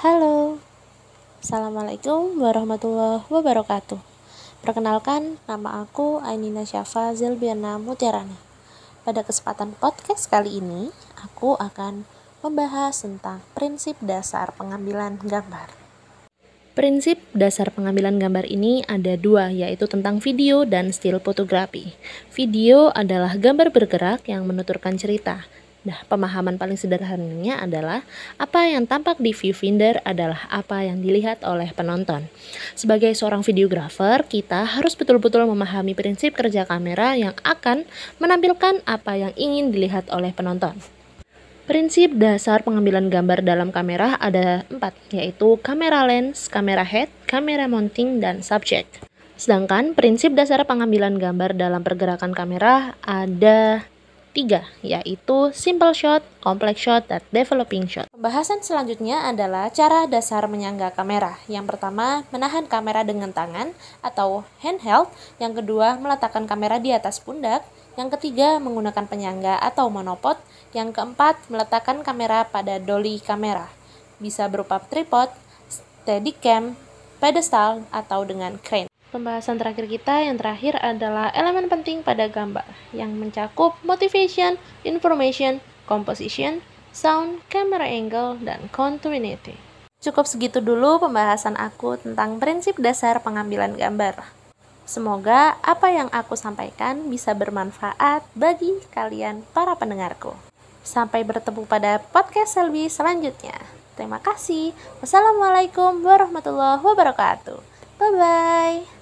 Halo, Assalamualaikum warahmatullahi wabarakatuh. Perkenalkan, nama aku Ainina Syafa Zelbiana Mutiarani. Pada kesempatan podcast kali ini, aku akan membahas tentang prinsip dasar pengambilan gambar. Prinsip dasar pengambilan gambar ini ada dua, yaitu tentang video dan still fotografi. Video adalah gambar bergerak yang menuturkan cerita, Nah, pemahaman paling sederhananya adalah apa yang tampak di viewfinder adalah apa yang dilihat oleh penonton. Sebagai seorang videografer, kita harus betul-betul memahami prinsip kerja kamera yang akan menampilkan apa yang ingin dilihat oleh penonton. Prinsip dasar pengambilan gambar dalam kamera ada empat, yaitu kamera lens, kamera head, kamera mounting, dan subject. Sedangkan prinsip dasar pengambilan gambar dalam pergerakan kamera ada tiga, yaitu simple shot, complex shot, dan developing shot. Pembahasan selanjutnya adalah cara dasar menyangga kamera. Yang pertama, menahan kamera dengan tangan atau handheld. Yang kedua, meletakkan kamera di atas pundak. Yang ketiga, menggunakan penyangga atau monopod. Yang keempat, meletakkan kamera pada dolly kamera. Bisa berupa tripod, steadicam, pedestal, atau dengan crane. Pembahasan terakhir kita yang terakhir adalah elemen penting pada gambar yang mencakup motivation, information, composition, sound, camera angle, dan continuity. Cukup segitu dulu pembahasan aku tentang prinsip dasar pengambilan gambar. Semoga apa yang aku sampaikan bisa bermanfaat bagi kalian para pendengarku. Sampai bertemu pada podcast Selby selanjutnya. Terima kasih. Wassalamualaikum warahmatullahi wabarakatuh. Bye bye.